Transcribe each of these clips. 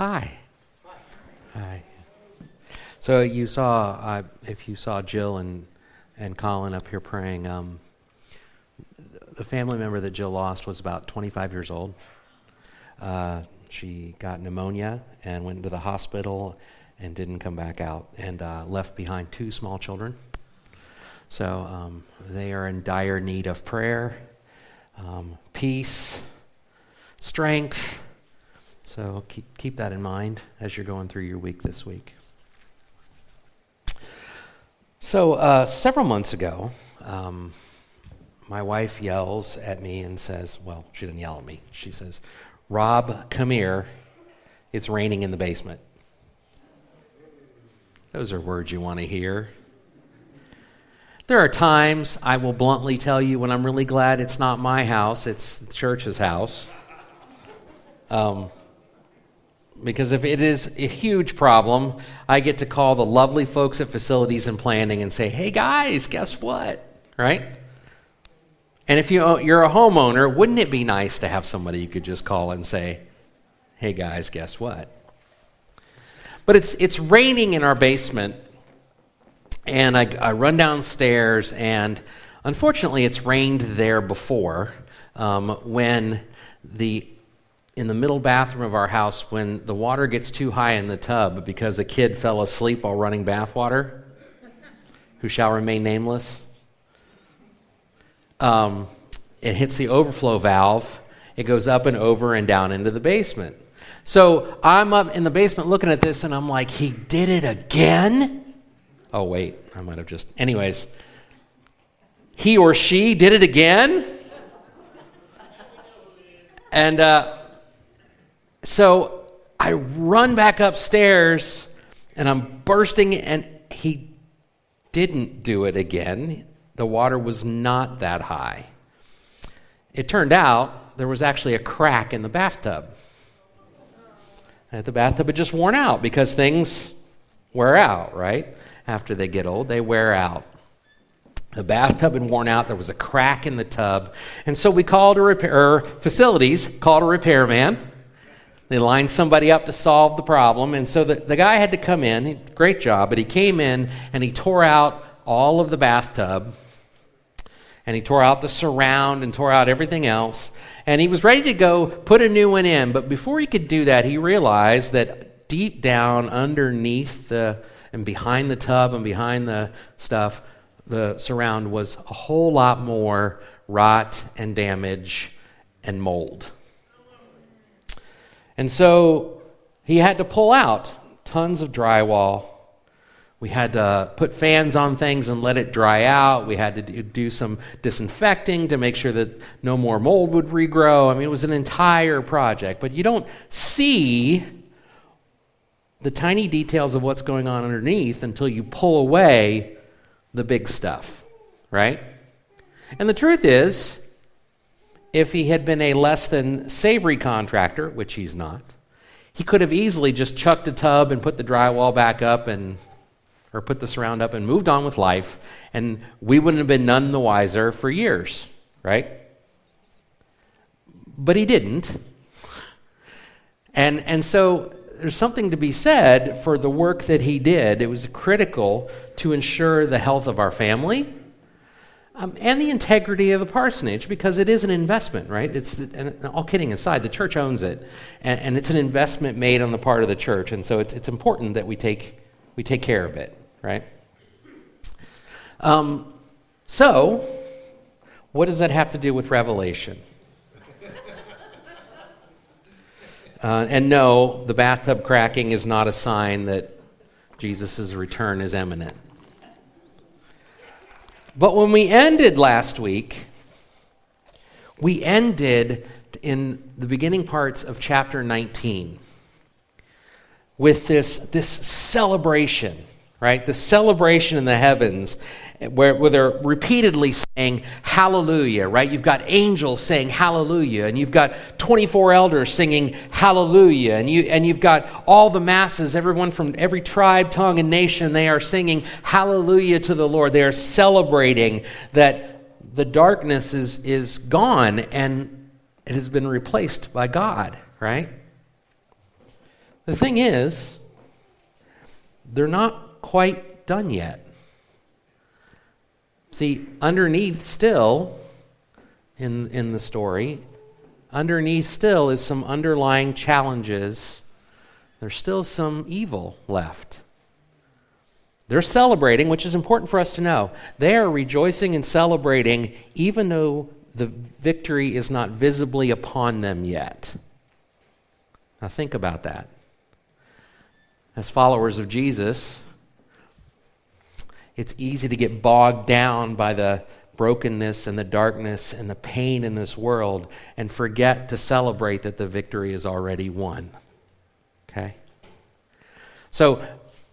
Hi. Hi. So you saw, uh, if you saw Jill and, and Colin up here praying, um, the family member that Jill lost was about 25 years old. Uh, she got pneumonia and went to the hospital and didn't come back out and uh, left behind two small children. So um, they are in dire need of prayer, um, peace, strength. So keep, keep that in mind as you're going through your week this week. So, uh, several months ago, um, my wife yells at me and says, Well, she didn't yell at me. She says, Rob, come here. It's raining in the basement. Those are words you want to hear. There are times I will bluntly tell you when I'm really glad it's not my house, it's the church's house. Um, because if it is a huge problem, I get to call the lovely folks at facilities and planning and say, hey guys, guess what? Right? And if you, you're a homeowner, wouldn't it be nice to have somebody you could just call and say, hey guys, guess what? But it's, it's raining in our basement, and I, I run downstairs, and unfortunately, it's rained there before um, when the in the middle bathroom of our house when the water gets too high in the tub because a kid fell asleep while running bathwater, who shall remain nameless. Um, it hits the overflow valve. It goes up and over and down into the basement. So I'm up in the basement looking at this and I'm like, he did it again? Oh, wait, I might have just. Anyways, he or she did it again? And uh, so I run back upstairs and I'm bursting, and he didn't do it again. The water was not that high. It turned out there was actually a crack in the bathtub. And the bathtub had just worn out because things wear out, right? After they get old, they wear out. The bathtub had worn out. There was a crack in the tub. And so we called a repair, facilities, called a repairman. They lined somebody up to solve the problem. And so the, the guy had to come in. Great job. But he came in and he tore out all of the bathtub. And he tore out the surround and tore out everything else. And he was ready to go put a new one in. But before he could do that, he realized that deep down underneath the and behind the tub and behind the stuff, the surround was a whole lot more rot and damage and mold. And so he had to pull out tons of drywall. We had to put fans on things and let it dry out. We had to do some disinfecting to make sure that no more mold would regrow. I mean, it was an entire project. But you don't see the tiny details of what's going on underneath until you pull away the big stuff, right? And the truth is, if he had been a less than savory contractor, which he's not, he could have easily just chucked a tub and put the drywall back up and or put the surround up and moved on with life, and we wouldn't have been none the wiser for years, right? But he didn't. And, and so there's something to be said for the work that he did. It was critical to ensure the health of our family um, and the integrity of the parsonage because it is an investment, right? It's the, and all kidding aside, the church owns it, and, and, it's an investment made on the part of the church, and so it's, it's important that we take we take care of it, right? Um, so, what does that have to do with Revelation? Uh, and no, the bathtub cracking is not a sign that Jesus' return is imminent. But when we ended last week, we ended in the beginning parts of chapter 19 with this, this celebration, right? The celebration in the heavens where, where they're repeatedly saying hallelujah, right? You've got angels saying hallelujah, and you've got 24 elders singing hallelujah, and, you, and you've got all the masses, everyone from every tribe, tongue, and nation, they are singing hallelujah to the Lord. They are celebrating that the darkness is, is gone and it has been replaced by God, right? The thing is, they're not quite done yet. See, underneath still, in, in the story, underneath still is some underlying challenges. There's still some evil left. They're celebrating, which is important for us to know. They are rejoicing and celebrating, even though the victory is not visibly upon them yet. Now, think about that. As followers of Jesus, it's easy to get bogged down by the brokenness and the darkness and the pain in this world and forget to celebrate that the victory is already won. Okay? So,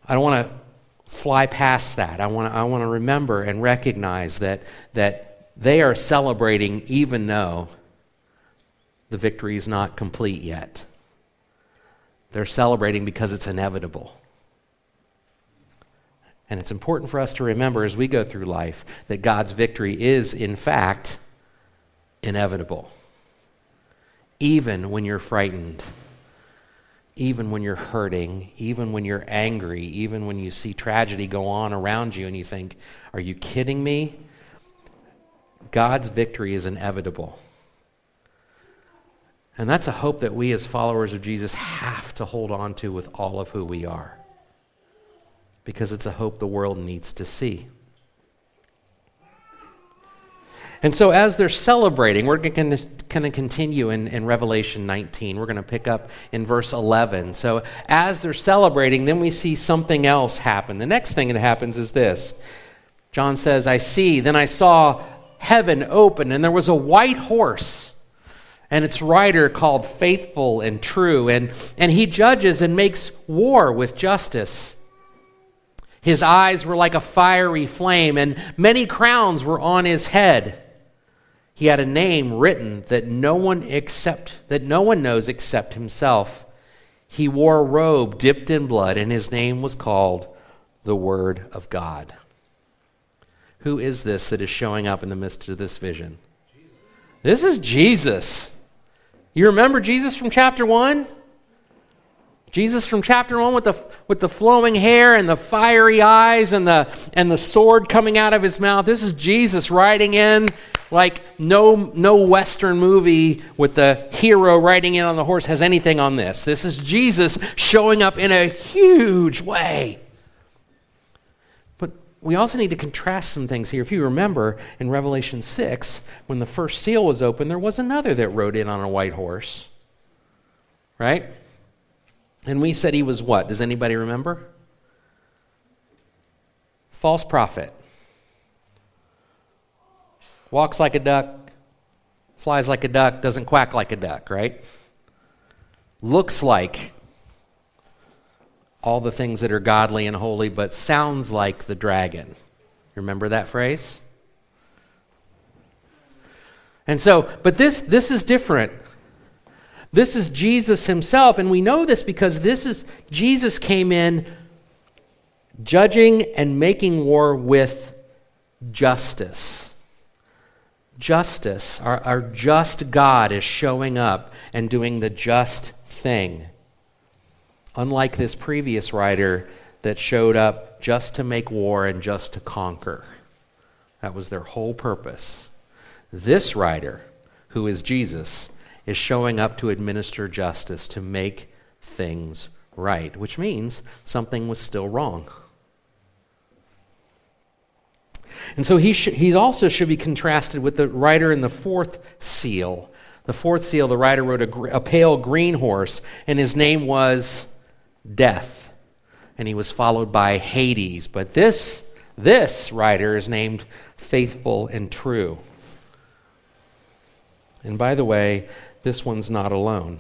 I don't want to fly past that. I want to, I want to remember and recognize that, that they are celebrating even though the victory is not complete yet. They're celebrating because it's inevitable. And it's important for us to remember as we go through life that God's victory is, in fact, inevitable. Even when you're frightened, even when you're hurting, even when you're angry, even when you see tragedy go on around you and you think, Are you kidding me? God's victory is inevitable. And that's a hope that we as followers of Jesus have to hold on to with all of who we are because it's a hope the world needs to see. And so, as they're celebrating, we're going to continue in, in Revelation 19. We're going to pick up in verse 11. So, as they're celebrating, then we see something else happen. The next thing that happens is this John says, I see, then I saw heaven open, and there was a white horse, and its rider called Faithful and True. And, and he judges and makes war with justice. His eyes were like a fiery flame, and many crowns were on his head. He had a name written that no one except that no one knows except himself. He wore a robe dipped in blood, and his name was called the Word of God. Who is this that is showing up in the midst of this vision? This is Jesus. You remember Jesus from chapter 1? Jesus from chapter 1 with the, with the flowing hair and the fiery eyes and the, and the sword coming out of his mouth. This is Jesus riding in like no, no Western movie with the hero riding in on the horse has anything on this. This is Jesus showing up in a huge way. But we also need to contrast some things here. If you remember in Revelation 6, when the first seal was opened, there was another that rode in on a white horse. Right? And we said he was what? Does anybody remember? False prophet. Walks like a duck, flies like a duck, doesn't quack like a duck, right? Looks like all the things that are godly and holy, but sounds like the dragon. Remember that phrase? And so, but this this is different. This is Jesus himself, and we know this because this is Jesus came in judging and making war with justice. Justice, our, our just God is showing up and doing the just thing. Unlike this previous rider that showed up just to make war and just to conquer. That was their whole purpose. This rider, who is Jesus, is showing up to administer justice, to make things right, which means something was still wrong. And so he, sh- he also should be contrasted with the rider in the fourth seal. The fourth seal, the rider rode a, gr- a pale green horse, and his name was Death. And he was followed by Hades. But this, this rider is named Faithful and True. And by the way, this one's not alone.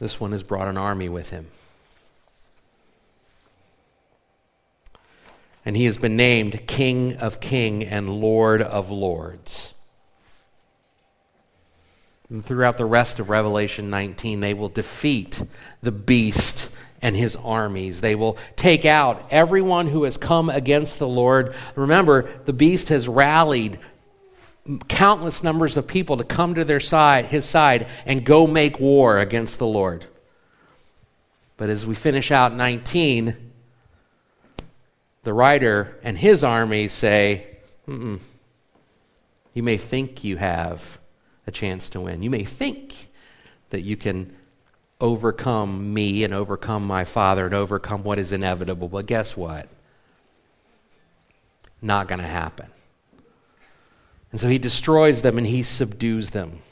This one has brought an army with him. And he has been named King of King and Lord of Lords. And throughout the rest of Revelation 19, they will defeat the beast and his armies. They will take out everyone who has come against the Lord. Remember, the beast has rallied countless numbers of people to come to their side, his side, and go make war against the Lord. But as we finish out 19, the rider and his army say, Mm-mm. You may think you have a chance to win. You may think that you can overcome me and overcome my father and overcome what is inevitable. But guess what? Not going to happen. And so he destroys them and he subdues them.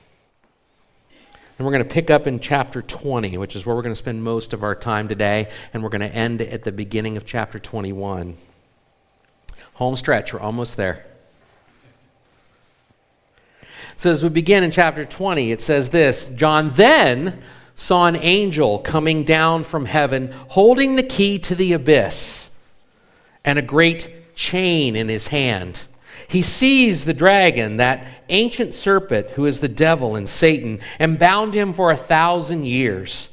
And we're going to pick up in chapter 20, which is where we're going to spend most of our time today, and we're going to end at the beginning of chapter 21. Home stretch, we're almost there. So as we begin in chapter 20, it says this John then saw an angel coming down from heaven holding the key to the abyss and a great chain in his hand. He seized the dragon, that ancient serpent who is the devil and Satan, and bound him for a thousand years.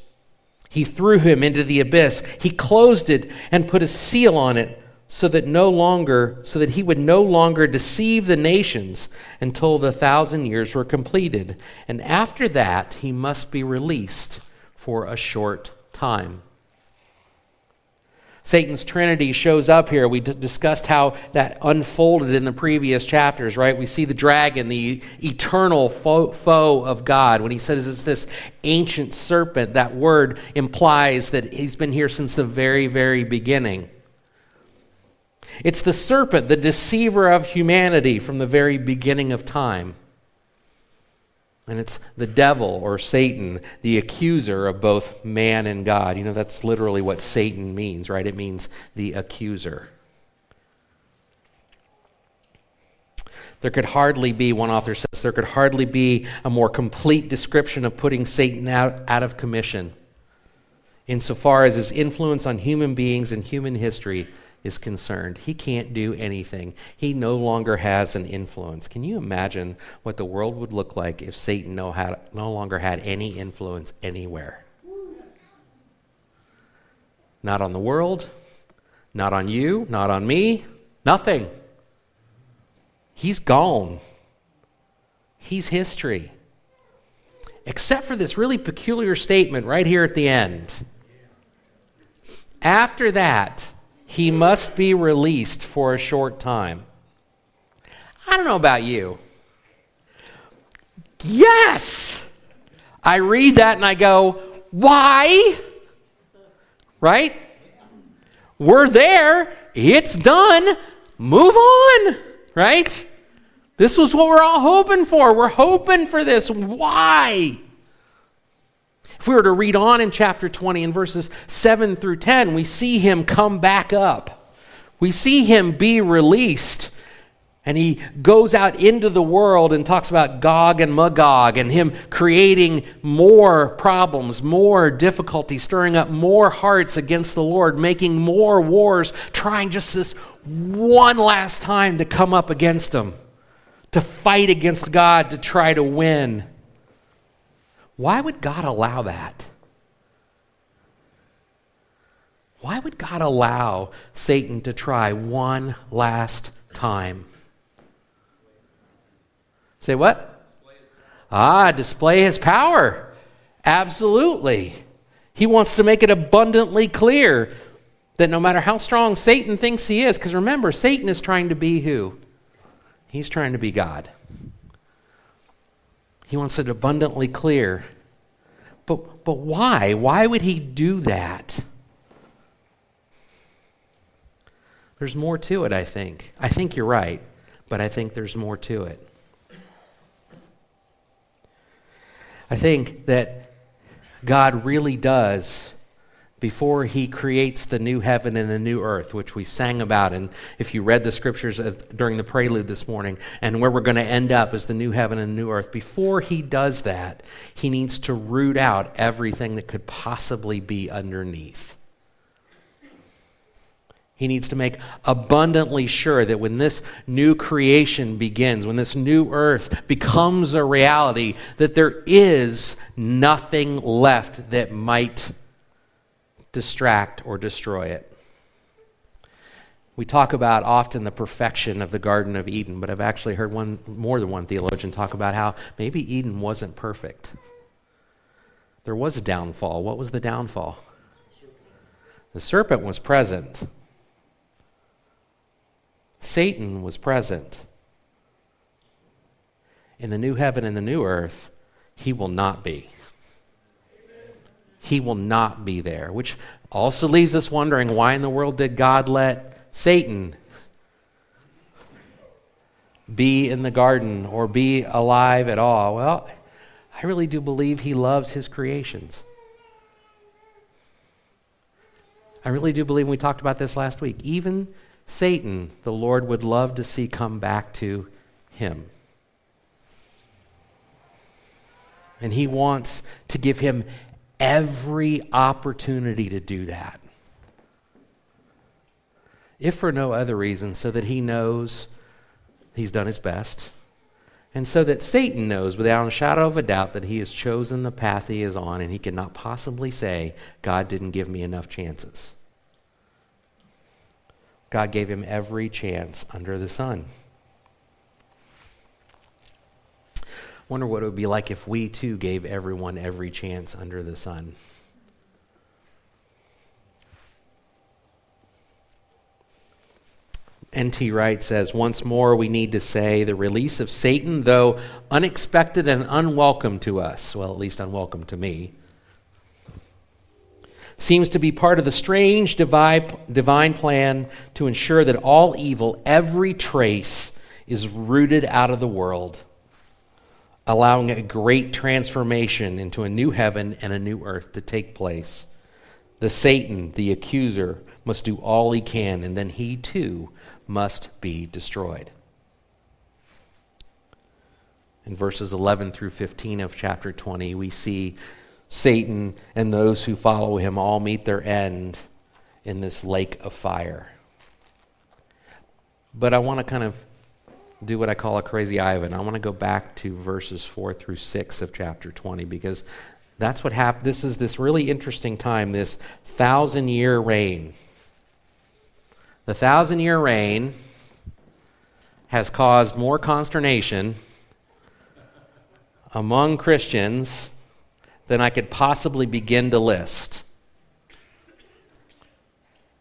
He threw him into the abyss. He closed it and put a seal on it so that no longer so that he would no longer deceive the nations until the thousand years were completed and after that he must be released for a short time Satan's Trinity shows up here. We d- discussed how that unfolded in the previous chapters, right? We see the dragon, the eternal fo- foe of God. When he says it's this ancient serpent, that word implies that he's been here since the very, very beginning. It's the serpent, the deceiver of humanity from the very beginning of time. And it's the devil or Satan, the accuser of both man and God. You know, that's literally what Satan means, right? It means the accuser. There could hardly be, one author says, there could hardly be a more complete description of putting Satan out, out of commission insofar as his influence on human beings and human history is concerned. He can't do anything. He no longer has an influence. Can you imagine what the world would look like if Satan no, had, no longer had any influence anywhere? Not on the world, not on you, not on me, nothing. He's gone. He's history. Except for this really peculiar statement right here at the end. After that, he must be released for a short time. I don't know about you. Yes! I read that and I go, why? Right? We're there. It's done. Move on. Right? This was what we're all hoping for. We're hoping for this. Why? If we were to read on in chapter 20 in verses 7 through 10, we see him come back up. We see him be released. And he goes out into the world and talks about Gog and Magog and him creating more problems, more difficulty, stirring up more hearts against the Lord, making more wars, trying just this one last time to come up against him, to fight against God, to try to win. Why would God allow that? Why would God allow Satan to try one last time? Say what? Ah, display his power. Absolutely. He wants to make it abundantly clear that no matter how strong Satan thinks he is, because remember, Satan is trying to be who? He's trying to be God. He wants it abundantly clear. But, but why? Why would he do that? There's more to it, I think. I think you're right, but I think there's more to it. I think that God really does before he creates the new heaven and the new earth, which we sang about. And if you read the scriptures uh, during the prelude this morning, and where we're going to end up is the new heaven and the new earth, before he does that, he needs to root out everything that could possibly be underneath. He needs to make abundantly sure that when this new creation begins, when this new earth becomes a reality, that there is nothing left that might distract, or destroy it. We talk about often the perfection of the Garden of Eden, but I've actually heard one, more than one theologian talk about how maybe Eden wasn't perfect. There was a downfall. What was the downfall? The serpent was present. Satan was present. In the new heaven and the new earth, he will not be. He will not be there, which also leaves us wondering why in the world did God let Satan be in the garden or be alive at all? Well, I really do believe he loves his creations. I really do believe, we talked about this last week, even Satan, the Lord would love to see come back to him. And he wants to give him every opportunity to do that. If for no other reason, so that he knows he's done his best, and so that Satan knows without a shadow of a doubt that he has chosen the path he is on, and he cannot possibly say, God didn't give me enough chances. God gave him every chance under the sun. Wonder what it would be like if we too gave everyone every chance under the sun. N.T. Wright says, once more we need to say the release of Satan, though unexpected and unwelcome to us, well, at least unwelcome to me, seems to be part of the strange divine plan to ensure that all evil, every trace, is rooted out of the world, allowing a great transformation into a new heaven and a new earth to take place. The Satan, the accuser, must do all he can, and then he too must be destroyed. In verses 11 through 15 of chapter 20, we see Satan and those who follow him all meet their end in this lake of fire. But I want to kind of do what I call a crazy Ivan. I want to go back to verses 4 through 6 of chapter 20 because that's what happened. This is this really interesting time, this thousand year reign the thousand year reign has caused more consternation among Christians than I could possibly begin to list.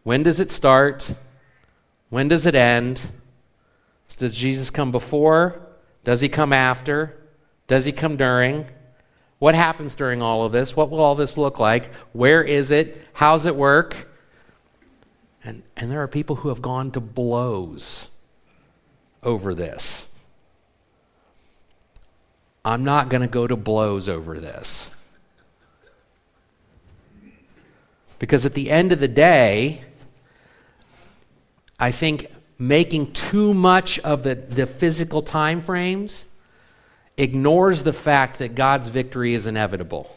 When does it start? When does it end? Does Jesus come before? Does he come after? Does he come during? What happens during all of this? What will all this look like? Where is it? How's it work? And, and there are people who have gone to blows over this. I'm not going to go to blows over this. Because at the end of the day, I think making too much of the, the physical time frames ignores the fact that God's victory is inevitable.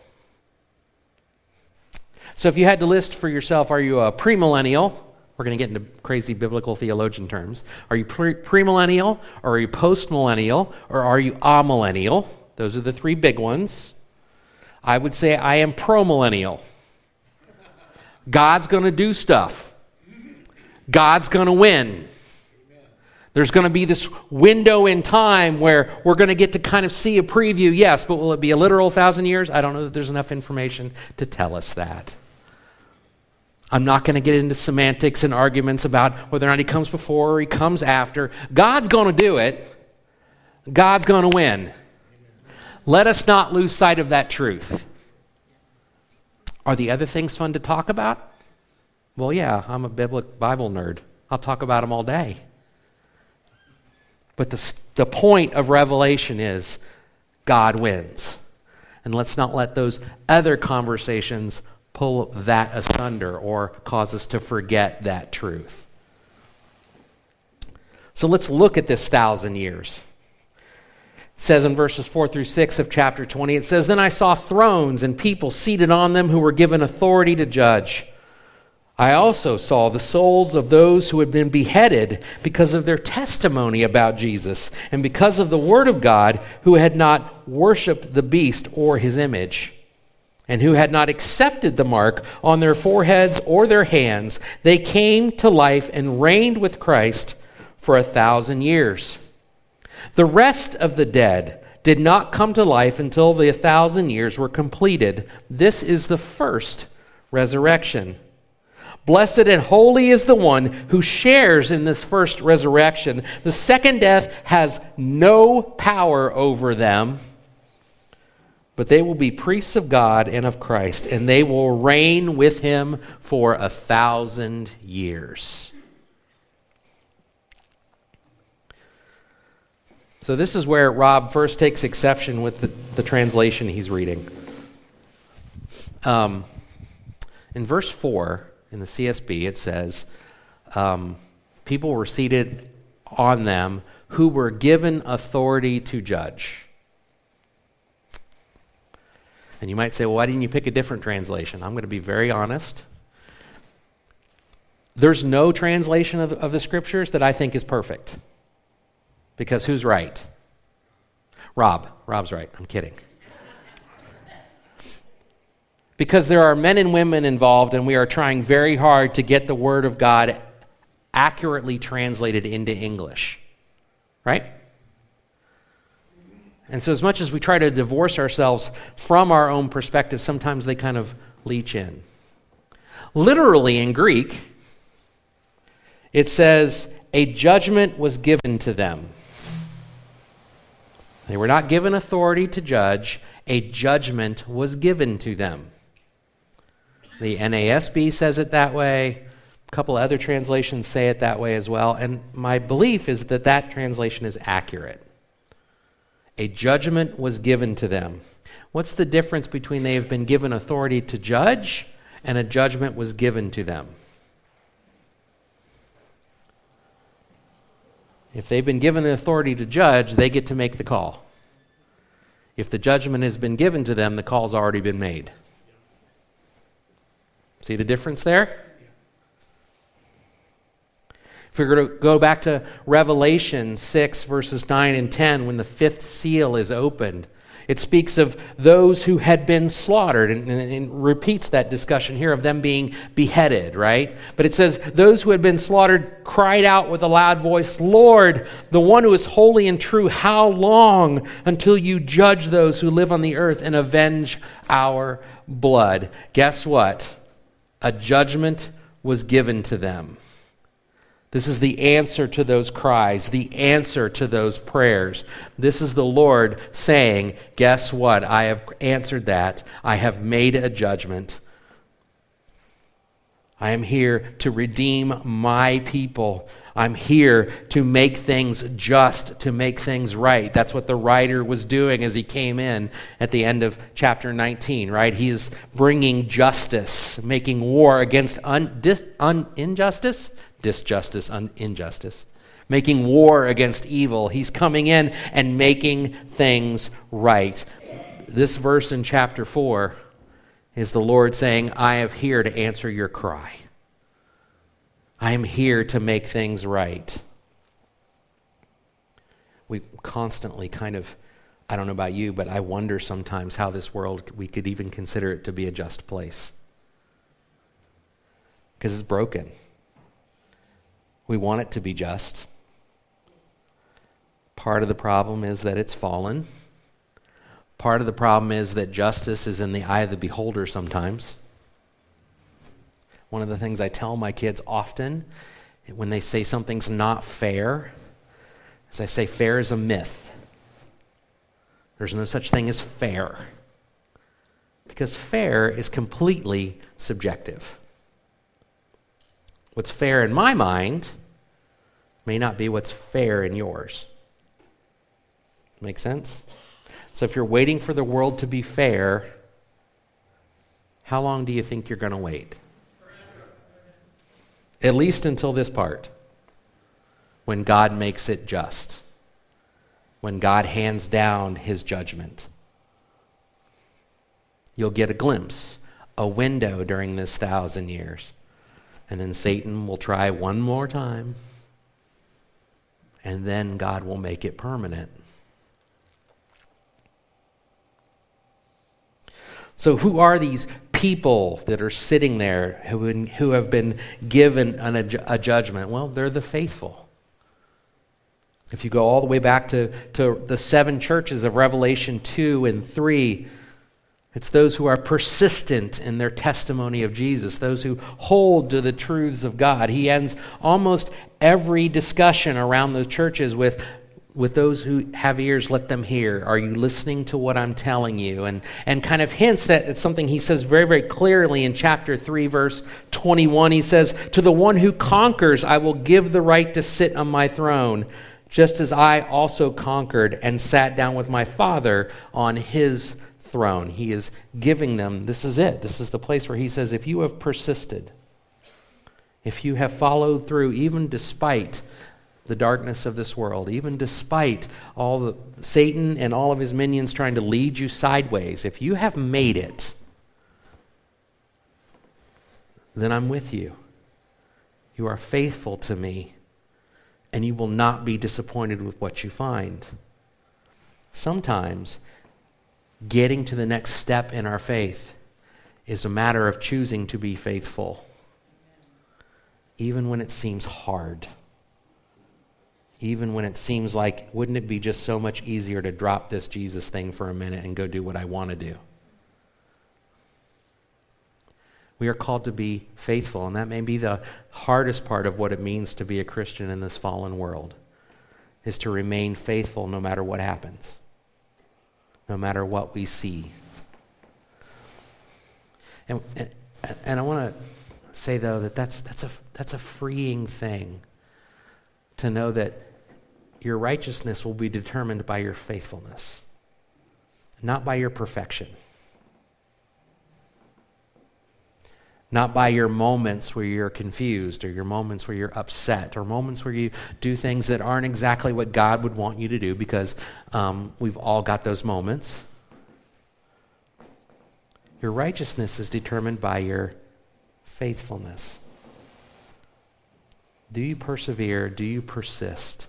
So if you had to list for yourself, are you a premillennial? We're going to get into crazy biblical theologian terms. Are you pre- premillennial, or are you postmillennial, or are you amillennial? Those are the three big ones. I would say I am premillennial. God's going to do stuff. God's going to win. There's going to be this window in time where we're going to get to kind of see a preview, yes, but will it be a literal thousand years? I don't know that there's enough information to tell us that. I'm not going to get into semantics and arguments about whether or not he comes before or he comes after. God's going to do it, God's going to win. Let us not lose sight of that truth. Are the other things fun to talk about? Well, yeah, I'm a biblical Bible nerd. I'll talk about them all day. But the, the point of Revelation is God wins. And let's not let those other conversations pull that asunder or cause us to forget that truth. So let's look at this thousand years. It says in verses 4 through 6 of chapter 20, it says, Then I saw thrones and people seated on them who were given authority to judge. I also saw the souls of those who had been beheaded because of their testimony about Jesus and because of the word of God, who had not worshiped the beast or his image and who had not accepted the mark on their foreheads or their hands, they came to life and reigned with Christ for a thousand years. The rest of the dead did not come to life until the thousand years were completed. This is the first resurrection. Blessed and holy is the one who shares in this first resurrection. The second death has no power over them, but they will be priests of God and of Christ, and they will reign with him for a thousand years. So, this is where Rob first takes exception with the, the translation he's reading. Um, in verse 4 in the CSB, it says, um, People were seated on them who were given authority to judge. And you might say, well, why didn't you pick a different translation? I'm going to be very honest. There's no translation of, of the scriptures that I think is perfect. Because who's right? Rob. Rob's right. I'm kidding. Because there are men and women involved, and we are trying very hard to get the Word of God accurately translated into English. Right? And so, as much as we try to divorce ourselves from our own perspective, sometimes they kind of leach in. Literally in Greek, it says, A judgment was given to them. They were not given authority to judge, a judgment was given to them. The NASB says it that way. A couple other translations say it that way as well. And my belief is that that translation is accurate. A judgment was given to them. What's the difference between they have been given authority to judge and a judgment was given to them? If they've been given the authority to judge, they get to make the call. If the judgment has been given to them, the call's already been made. See the difference there? If we are going to go back to Revelation 6, verses 9 and 10, when the fifth seal is opened, it speaks of those who had been slaughtered and, and, and, repeats that discussion here of them being beheaded, right? But it says, Those who had been slaughtered cried out with a loud voice, Lord, the one who is holy and true, how long until you judge those who live on the earth and avenge our blood? Guess what? A judgment was given to them. This is the answer to those cries, the answer to those prayers. This is the Lord saying, Guess what? I have answered that. I have made a judgment. I am here to redeem my people. I'm here to make things just, to make things right. That's what the rider was doing as he came in at the end of chapter 19, right? He is bringing justice, making war against un, dis, un, injustice, disjustice, un, injustice, making war against evil. He's coming in and making things right. This verse in chapter 4 is the Lord saying, I am here to answer your cry. I am here to make things right. We constantly kind of, I don't know about you, but I wonder sometimes how this world, we could even consider it to be a just place. Because it's broken. We want it to be just. Part of the problem is that it's fallen. Part of the problem is that justice is in the eye of the beholder sometimes. One of the things I tell my kids often when they say something's not fair is I say fair is a myth. There's no such thing as fair. Because fair is completely subjective. What's fair in my mind may not be what's fair in yours. Make sense? So if you're waiting for the world to be fair, how long do you think you're going to wait? At least until this part, when God makes it just, when God hands down his judgment. You'll get a glimpse, a window during this thousand years. And then Satan will try one more time. And then God will make it permanent. So, who are these people that are sitting there who, who have been given an, a, judgment? Well, they're the faithful. If you go all the way back to, to the seven churches of Revelation 2 and 3, It's those who are persistent in their testimony of Jesus, those who hold to the truths of God. He ends almost every discussion around those churches with, with those who have ears, let them hear. Are you listening to what I'm telling you? And, and kind of hints that it's something he says very, very clearly in chapter 3, verse 21. He says, To the one who conquers, I will give the right to sit on my throne, just as I also conquered and sat down with my Father on his throne. He is giving them, this is it. This is the place where he says, if you have persisted, if you have followed through, even despite the darkness of this world, even despite all the Satan and all of his minions trying to lead you sideways, if you have made it, then I'm with you. You are faithful to me, and you will not be disappointed with what you find. Sometimes getting to the next step in our faith is a matter of choosing to be faithful, even when it seems hard. Even when it seems like, wouldn't it be just so much easier to drop this Jesus thing for a minute and go do what I want to do? We are called to be faithful, and that may be the hardest part of what it means to be a Christian in this fallen world, is to remain faithful no matter what happens no matter what we see. And, and, and I want to say, though, that that's, that's, a, that's a freeing thing to know that your righteousness will be determined by your faithfulness, not by your perfection. Not by your moments where you're confused or your moments where you're upset or moments where you do things that aren't exactly what God would want you to do because um, we've all got those moments. Your righteousness is determined by your faithfulness. Do you persevere? Do you persist?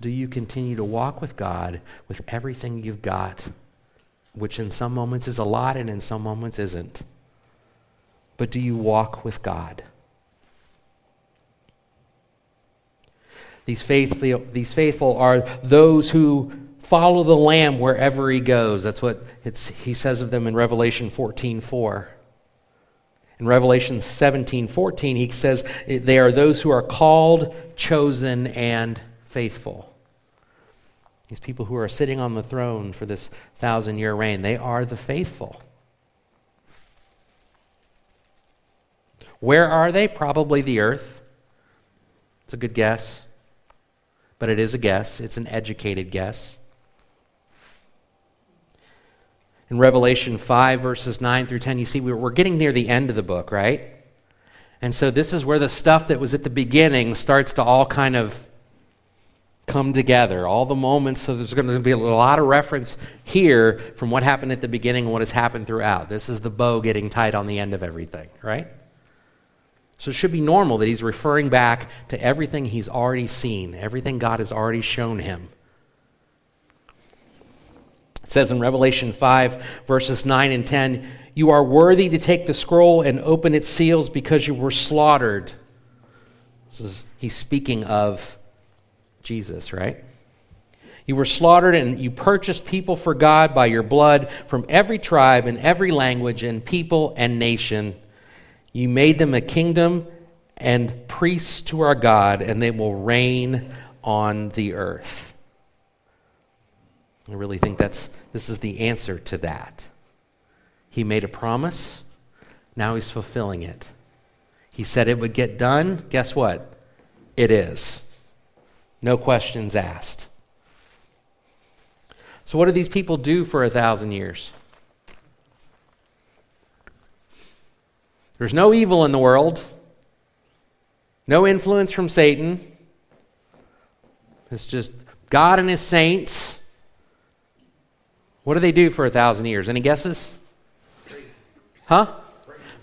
Do you continue to walk with God with everything you've got, which in some moments is a lot and in some moments isn't? but do you walk with God? These faithful, these faithful are those who follow the Lamb wherever he goes. That's what he says of them in Revelation 14 4. In Revelation 17 14, he says they are those who are called, chosen, and faithful. These people who are sitting on the throne for this thousand year reign, they are the faithful. Where are they? Probably the earth. It's a good guess. But it is a guess, it's an educated guess. In Revelation 5, verses 9 through 10, you see we're getting near the end of the book, right? And so this is where the stuff that was at the beginning starts to all kind of come together. All the moments, so there's going to be a lot of reference here from what happened at the beginning and what has happened throughout. This is the bow getting tied on the end of everything, right? So it should be normal that he's referring back to everything he's already seen, everything God has already shown him. It says in Revelation 5, verses 9 and 10, You are worthy to take the scroll and open its seals because you were slaughtered. This is, he's speaking of Jesus, right? You were slaughtered and you purchased people for God by your blood from every tribe and every language and people and nation. You made them a kingdom and priests to our God, and they will reign on the earth. I really think that's this is the answer to that. He made a promise, now he's fulfilling it. He said it would get done. Guess what? It is. No questions asked. So, what do these people do for a thousand years? There's no evil in the world, no influence from Satan. It's just God and his saints. What do they do for a thousand years? Any guesses? Huh?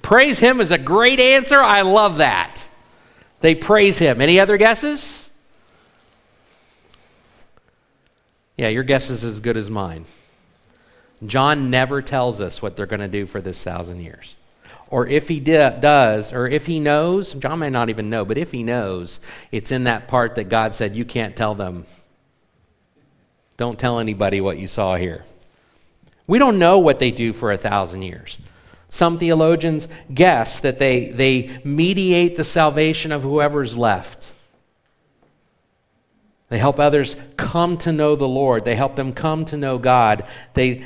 Praise him is a great answer. I love that. They praise him. Any other guesses? Yeah, your guess is as good as mine. John never tells us what they're going to do for this thousand years. Or if he does, or if he knows, John may not even know, but if he knows, it's in that part that God said, You can't tell them. Don't tell anybody what you saw here. We don't know what they do for a thousand years. Some theologians guess that they, they mediate the salvation of whoever's left. They help others come to know the Lord. They help them come to know God. They,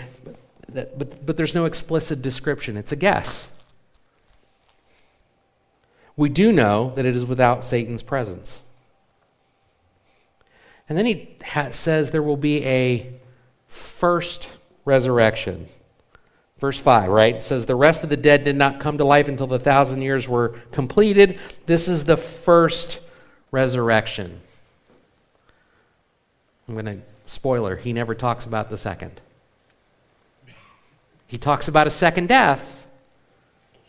but, but there's no explicit description. It's a guess. We do know that it is without Satan's presence. And then he ha- says there will be a first resurrection. Verse 5, right? It says, The rest of the dead did not come to life until the thousand years were completed. This is the first resurrection. I'm going to, spoiler, he never talks about the second. He talks about a second death.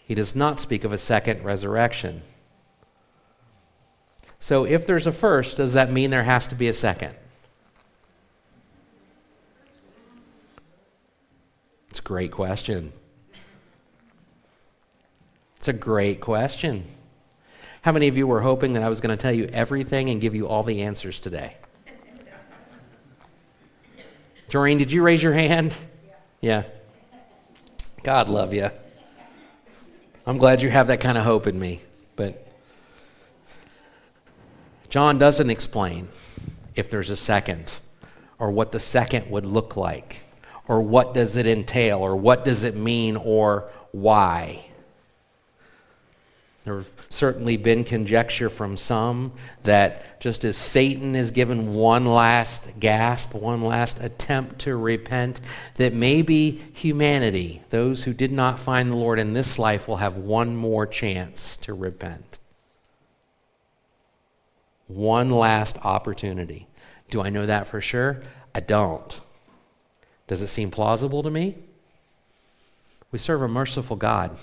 He does not speak of a second resurrection. So if there's a first, does that mean there has to be a second? It's a great question. It's a great question. How many of you were hoping that I was going to tell you everything and give you all the answers today? Doreen, did you raise your hand? Yeah. God love you. I'm glad you have that kind of hope in me. But John doesn't explain if there's a second or what the second would look like or what does it entail or what does it mean or why. There certainly been conjecture from some that just as Satan is given one last gasp, one last attempt to repent, that maybe humanity, those who did not find the Lord in this life, will have one more chance to repent. One last opportunity. Do I know that for sure? I don't. Does it seem plausible to me? We serve a merciful God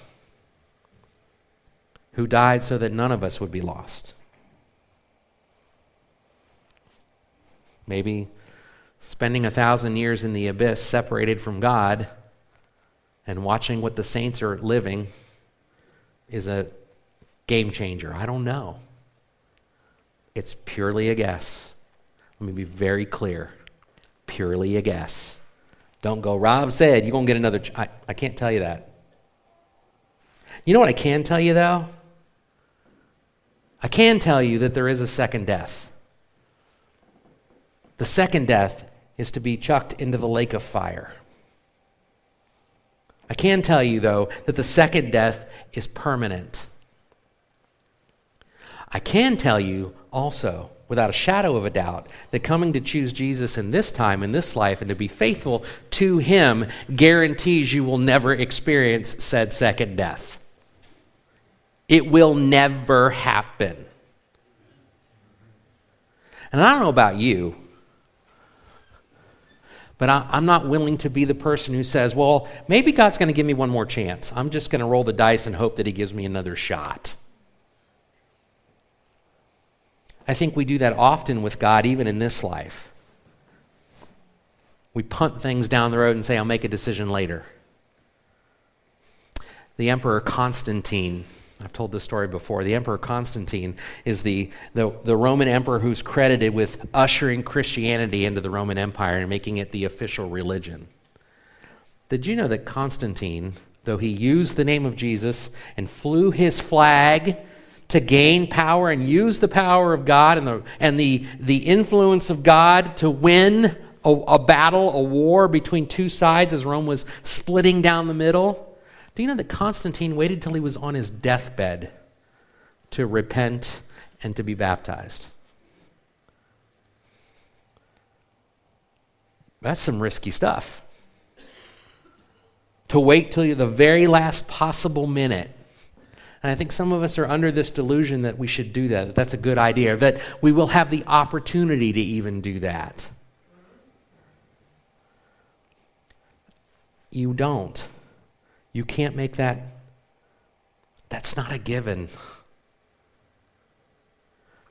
who died so that none of us would be lost. Maybe spending a thousand years in the abyss separated from God and watching what the saints are living is a game changer. I don't know. It's purely a guess. Let me be very clear. Purely a guess. Don't go, Rob said you're going to get another. Ch-. I, I can't tell you that. You know what I can tell you, though? I can tell you that there is a second death. The second death is to be chucked into the lake of fire. I can tell you, though, that the second death is permanent. I can tell you also, without a shadow of a doubt, that coming to choose Jesus in this time, in this life, and to be faithful to Him guarantees you will never experience said second death. It will never happen. And I don't know about you, but I, am not willing to be the person who says, well, maybe God's going to give me one more chance. I'm just going to roll the dice and hope that He gives me another shot. I think we do that often with God, even in this life. We punt things down the road and say, I'll make a decision later. The Emperor Constantine I've told this story before. The Emperor Constantine is the, the, the, Roman emperor who's credited with ushering Christianity into the Roman Empire and making it the official religion. Did you know that Constantine, though he used the name of Jesus and flew his flag to gain power and use the power of God and the, and the, the influence of God to win a, a battle, a war between two sides as Rome was splitting down the middle? Do you know that Constantine waited till he was on his deathbed to repent and to be baptized? That's some risky stuff. To wait till the very last possible minute. And I think some of us are under this delusion that we should do that, that that's a good idea, that we will have the opportunity to even do that. You don't. You can't make that. That's not a given.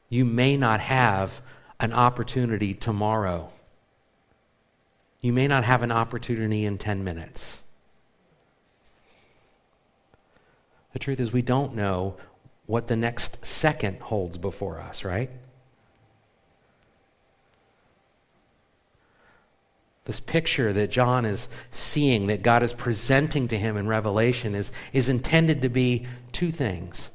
You may not have an opportunity tomorrow. You may not have an opportunity in 10 minutes. The truth is, we don't know what the next second holds before us, right? This picture that John is seeing, that God is presenting to him in Revelation, is, is intended to be two things.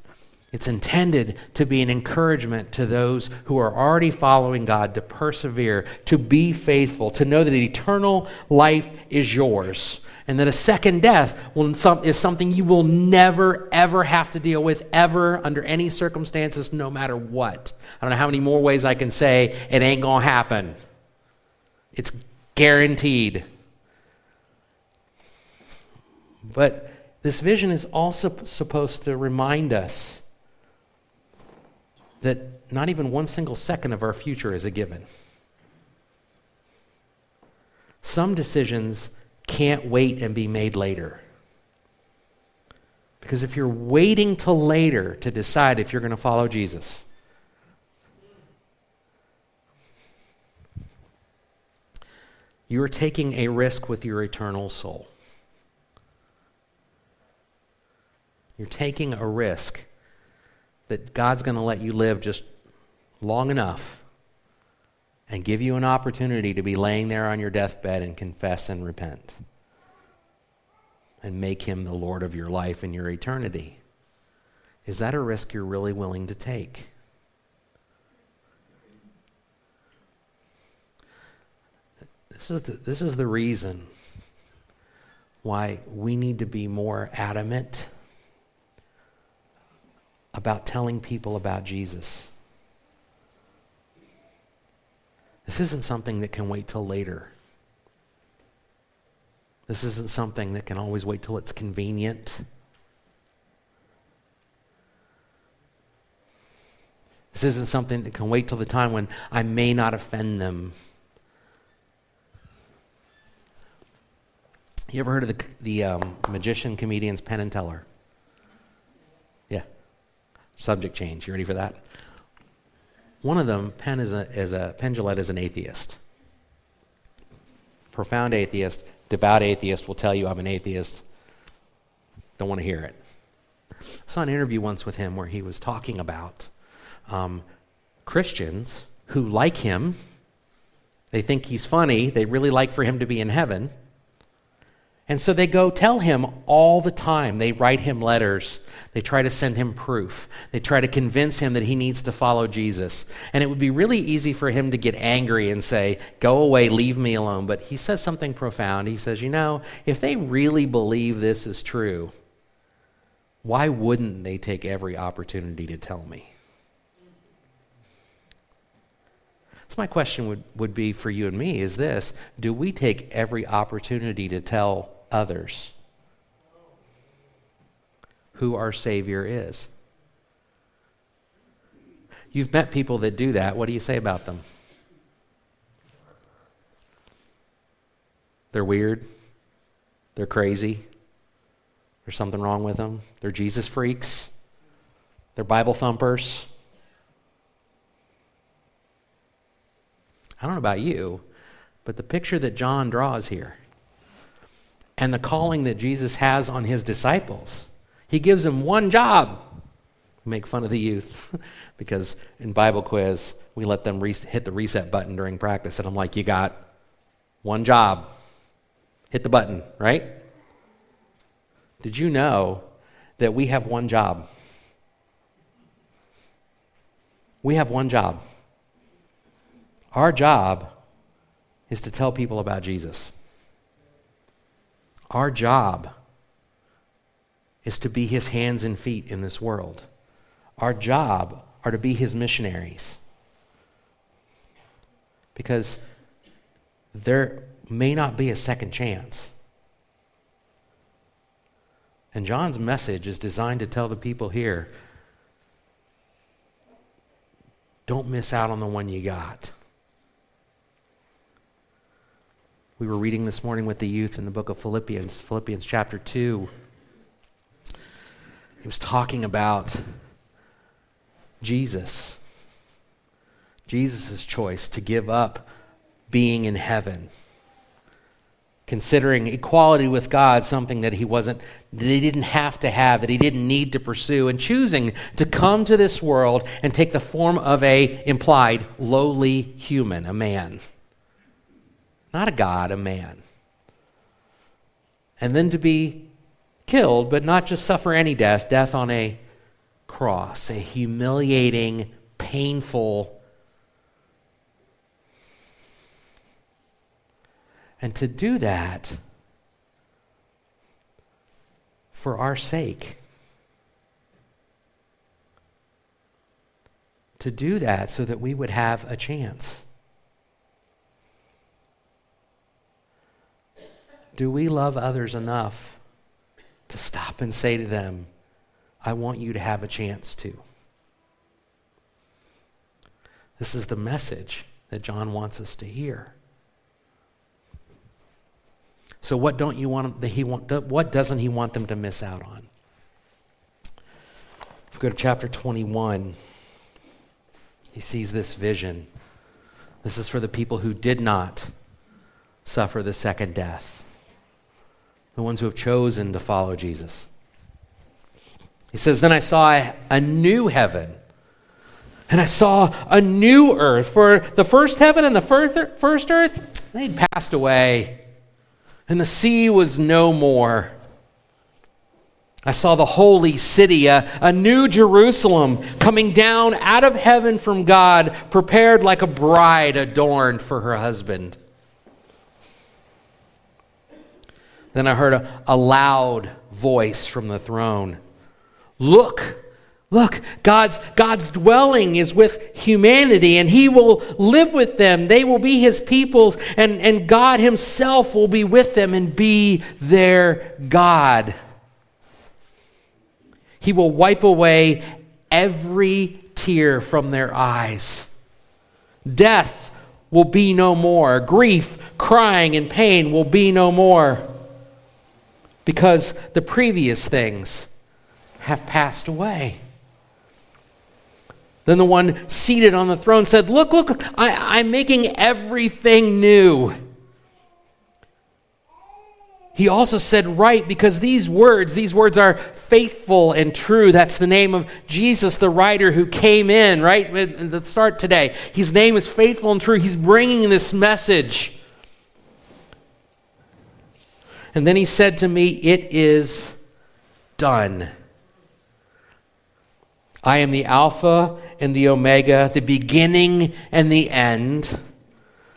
It's intended to be an encouragement to those who are already following God to persevere, to be faithful, to know that eternal life is yours, and that a second death will, is something you will never, ever have to deal with, ever, under any circumstances, no matter what. I don't know how many more ways I can say it ain't going to happen. It's guaranteed. But this vision is also supposed to remind us that not even one single second of our future is a given. Some decisions can't wait and be made later. Because if you're waiting till later to decide if you're going to follow Jesus, you are taking a risk with your eternal soul. You're taking a risk that God's going to let you live just long enough and give you an opportunity to be laying there on your deathbed and confess and repent and make Him the Lord of your life and your eternity. Is that a risk you're really willing to take? This is the, this is the reason why we need to be more adamant about telling people about Jesus. This isn't something that can wait till later. This isn't something that can always wait till it's convenient. This isn't something that can wait till the time when I may not offend them. You ever heard of the, the um, magician comedians Penn and Teller? Yeah. Subject change. You ready for that? One of them, Penn is a, is a Penn is an atheist. Profound atheist, devout atheist will tell you I'm an atheist. Don't want to hear it. I saw an interview once with him where he was talking about um, Christians who like him. They think he's funny. They really like for him to be in heaven. And so they go tell him all the time. They write him letters. They try to send him proof. They try to convince him that he needs to follow Jesus. And it would be really easy for him to get angry and say, Go away, leave me alone. But he says something profound. He says, You know, if they really believe this is true, why wouldn't they take every opportunity to tell me? So, my question would, would be for you and me is this Do we take every opportunity to tell others who our Savior is. You've met people that do that. What do you say about them? They're weird. They're crazy. There's something wrong with them. They're Jesus freaks. They're Bible thumpers. I don't know about you, but the picture that John draws here and the calling that Jesus has on his disciples. He gives them one job. Make fun of the youth because in Bible quiz, we let them re- hit the reset button during practice. And I'm like, you got one job. Hit the button, right? Did you know that we have one job? We have one job. Our job is to tell people about Jesus. Our job is to be his hands and feet in this world. Our job are to be his missionaries. Because there may not be a second chance. And John's message is designed to tell the people here don't miss out on the one you got. We were reading this morning with the youth in the book of Philippians, Philippians chapter 2. He was talking about Jesus, Jesus' choice to give up being in heaven, considering equality with God something that he wasn't, that he didn't have to have, that he didn't need to pursue, and choosing to come to this world and take the form of a implied lowly human, a man not a God, a man. And then to be killed, but not just suffer any death, death on a cross, a humiliating, painful, and to do that for our sake. To do that so that we would have a chance. Do we love others enough to stop and say to them, I want you to have a chance to? This is the message that John wants us to hear. So what don't you want that he want what doesn't he want them to miss out on? If we go to chapter 21, he sees this vision. This is for the people who did not suffer the second death the ones who have chosen to follow Jesus. He says, Then I saw a new heaven, and I saw a new earth. For the first heaven and the first earth, they'd passed away, and the sea was no more. I saw the holy city, a, a new Jerusalem, coming down out of heaven from God, prepared like a bride adorned for her husband. Then I heard a, a loud voice from the throne Look, Look, God's, God's dwelling is with humanity, and He will live with them. They will be His peoples, and, and God Himself will be with them and be their God. He will wipe away every tear from their eyes. Death will be no more. Grief, crying, and pain will be no more because the previous things have passed away. Then the one seated on the throne said, Look, look, I, am making everything new. He also said, Right, because these words, these words are faithful and true. That's the name of Jesus, the rider who came in, right? At the start today. His name is faithful and true. He's bringing this message. And then he said to me, It is done. I am the Alpha and the Omega, the beginning and the end.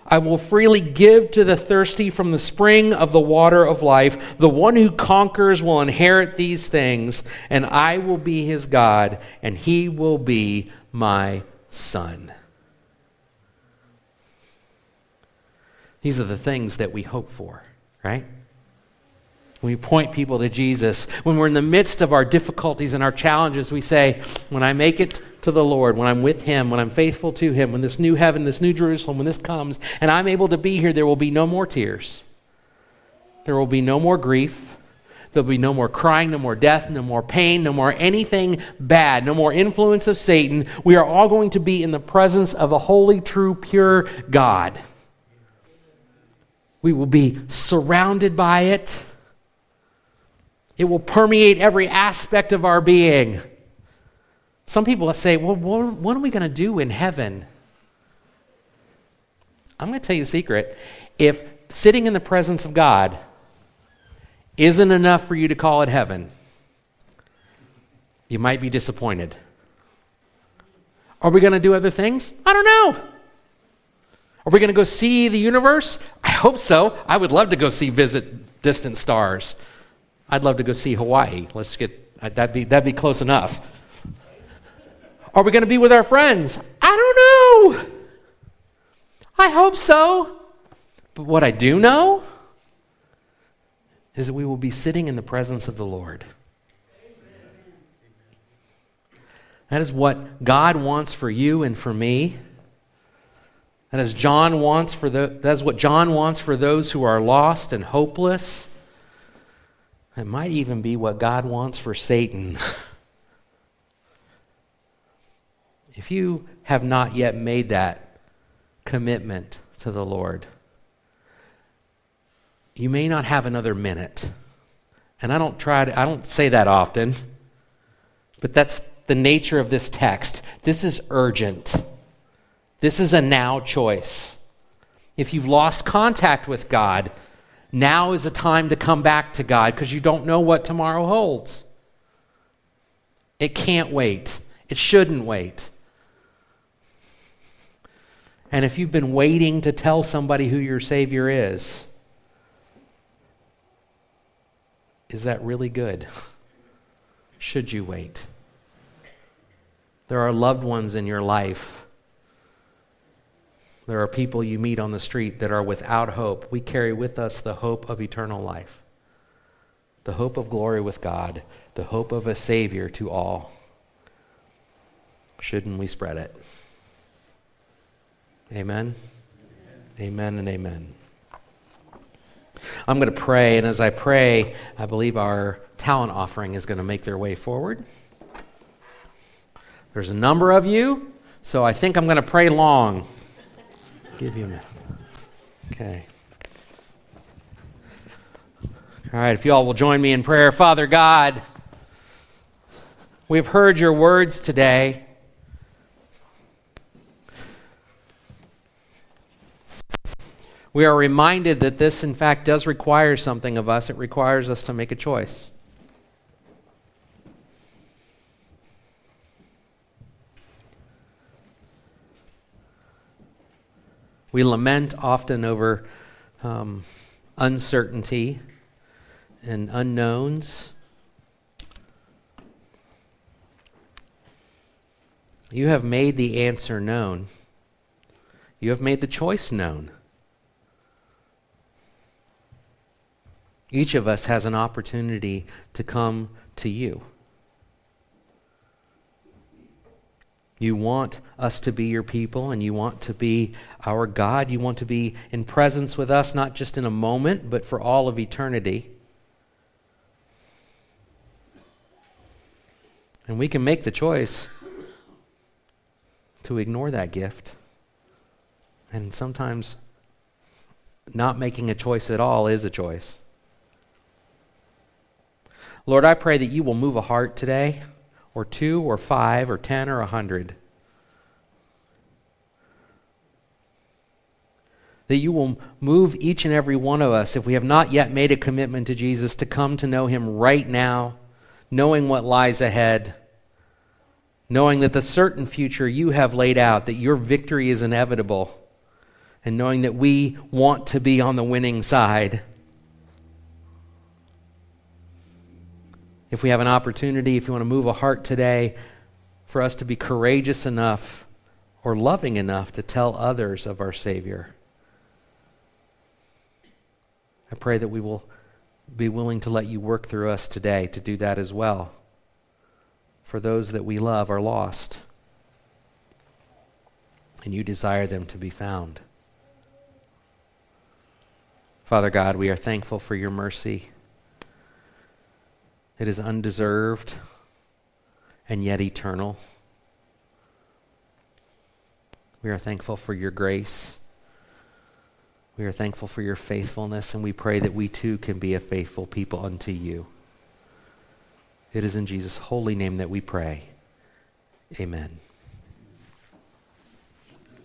I will freely give to the thirsty from the spring of the water of life. The one who conquers will inherit these things, and I will be his God, and he will be my son. These are the things that we hope for, right? We point people to Jesus, when we're in the midst of our difficulties and our challenges, we say, When I make it to the Lord, when I'm with Him, when I'm faithful to Him, when this new heaven, this new Jerusalem, when this comes, and I'm able to be here, there will be no more tears. There will be no more grief. There'll be no more crying, no more death, no more pain, no more anything bad, no more influence of Satan. We are all going to be in the presence of a holy, true, pure God. We will be surrounded by it. It will permeate every aspect of our being. Some people say, well, what are we going to do in heaven? I'm going to tell you a secret. If sitting in the presence of God isn't enough for you to call it heaven, you might be disappointed. Are we going to do other things? I don't know. Are we going to go see the universe? I hope so. I would love to go see visit distant stars. I'd love to go see Hawaii. Let's get uh, that'd be that'd be close enough. Are we going to be with our friends? I don't know. I hope so. But what I do know is that we will be sitting in the presence of the Lord. That is what God wants for you and for me. That is John wants for the, that is what John wants for those who are lost and hopeless. It might even be what God wants for Satan. if you have not yet made that commitment to the Lord, you may not have another minute. And I don't try to, I don't say that often, but that's the nature of this text. This is urgent. This is a now choice. If you've lost contact with God, now is the time to come back to God because you don't know what tomorrow holds. It can't wait. It shouldn't wait. And if you've been waiting to tell somebody who your Savior is, is that really good? Should you wait? There are loved ones in your life. There are people you meet on the street that are without hope. We carry with us the hope of eternal life, the hope of glory with God, the hope of a Savior to all. Shouldn't we spread it? Amen? Amen and amen. I'm going to pray, and as I pray, I believe our talent offering is going to make their way forward. There's a number of you, so I think I'm going to pray long. Give you a minute. Okay. All right, if you all will join me in prayer. Father God, we've heard your words today. we are reminded that this, in fact, does require something of us. It requires us to make a choice. We lament often over um, uncertainty and unknowns. You have made the answer known. You have made the choice known. Each of us has an opportunity to come to you. You want us to be your people and you want to be our God. You want to be in presence with us, not just in a moment, but for all of eternity. And we can make the choice to ignore that gift. And sometimes not making a choice at all is a choice. Lord, I pray that you will move a heart today, or two, or five, or ten, or a hundred. That you will move each and every one of us, if we have not yet made a commitment to Jesus, to come to know him right now, knowing what lies ahead, knowing that the certain future you have laid out, that your victory is inevitable, and knowing that we want to be on the winning side. If we have an opportunity, if you want to move a heart today, for us to be courageous enough or loving enough to tell others of our Savior. I pray that we will be willing to let you work through us today to do that as well. For those that we love are lost, and you desire them to be found. Father God, we are thankful for your mercy. It is undeserved and yet eternal. We are thankful for your grace. We are thankful for your faithfulness, and we pray that we too can be a faithful people unto you. It is in Jesus' holy name that we pray. Amen.